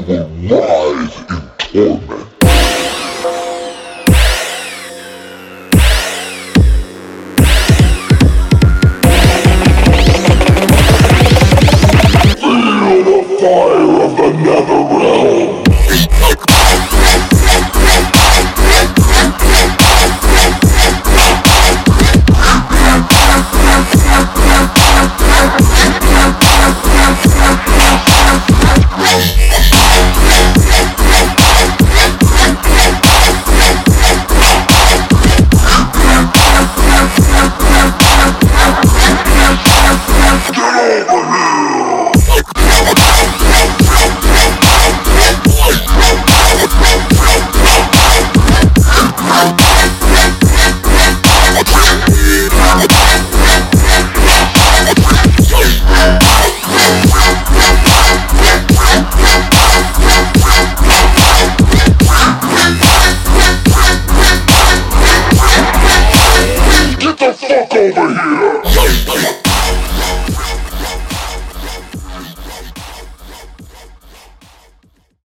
to the live in Torment. the fuck over here!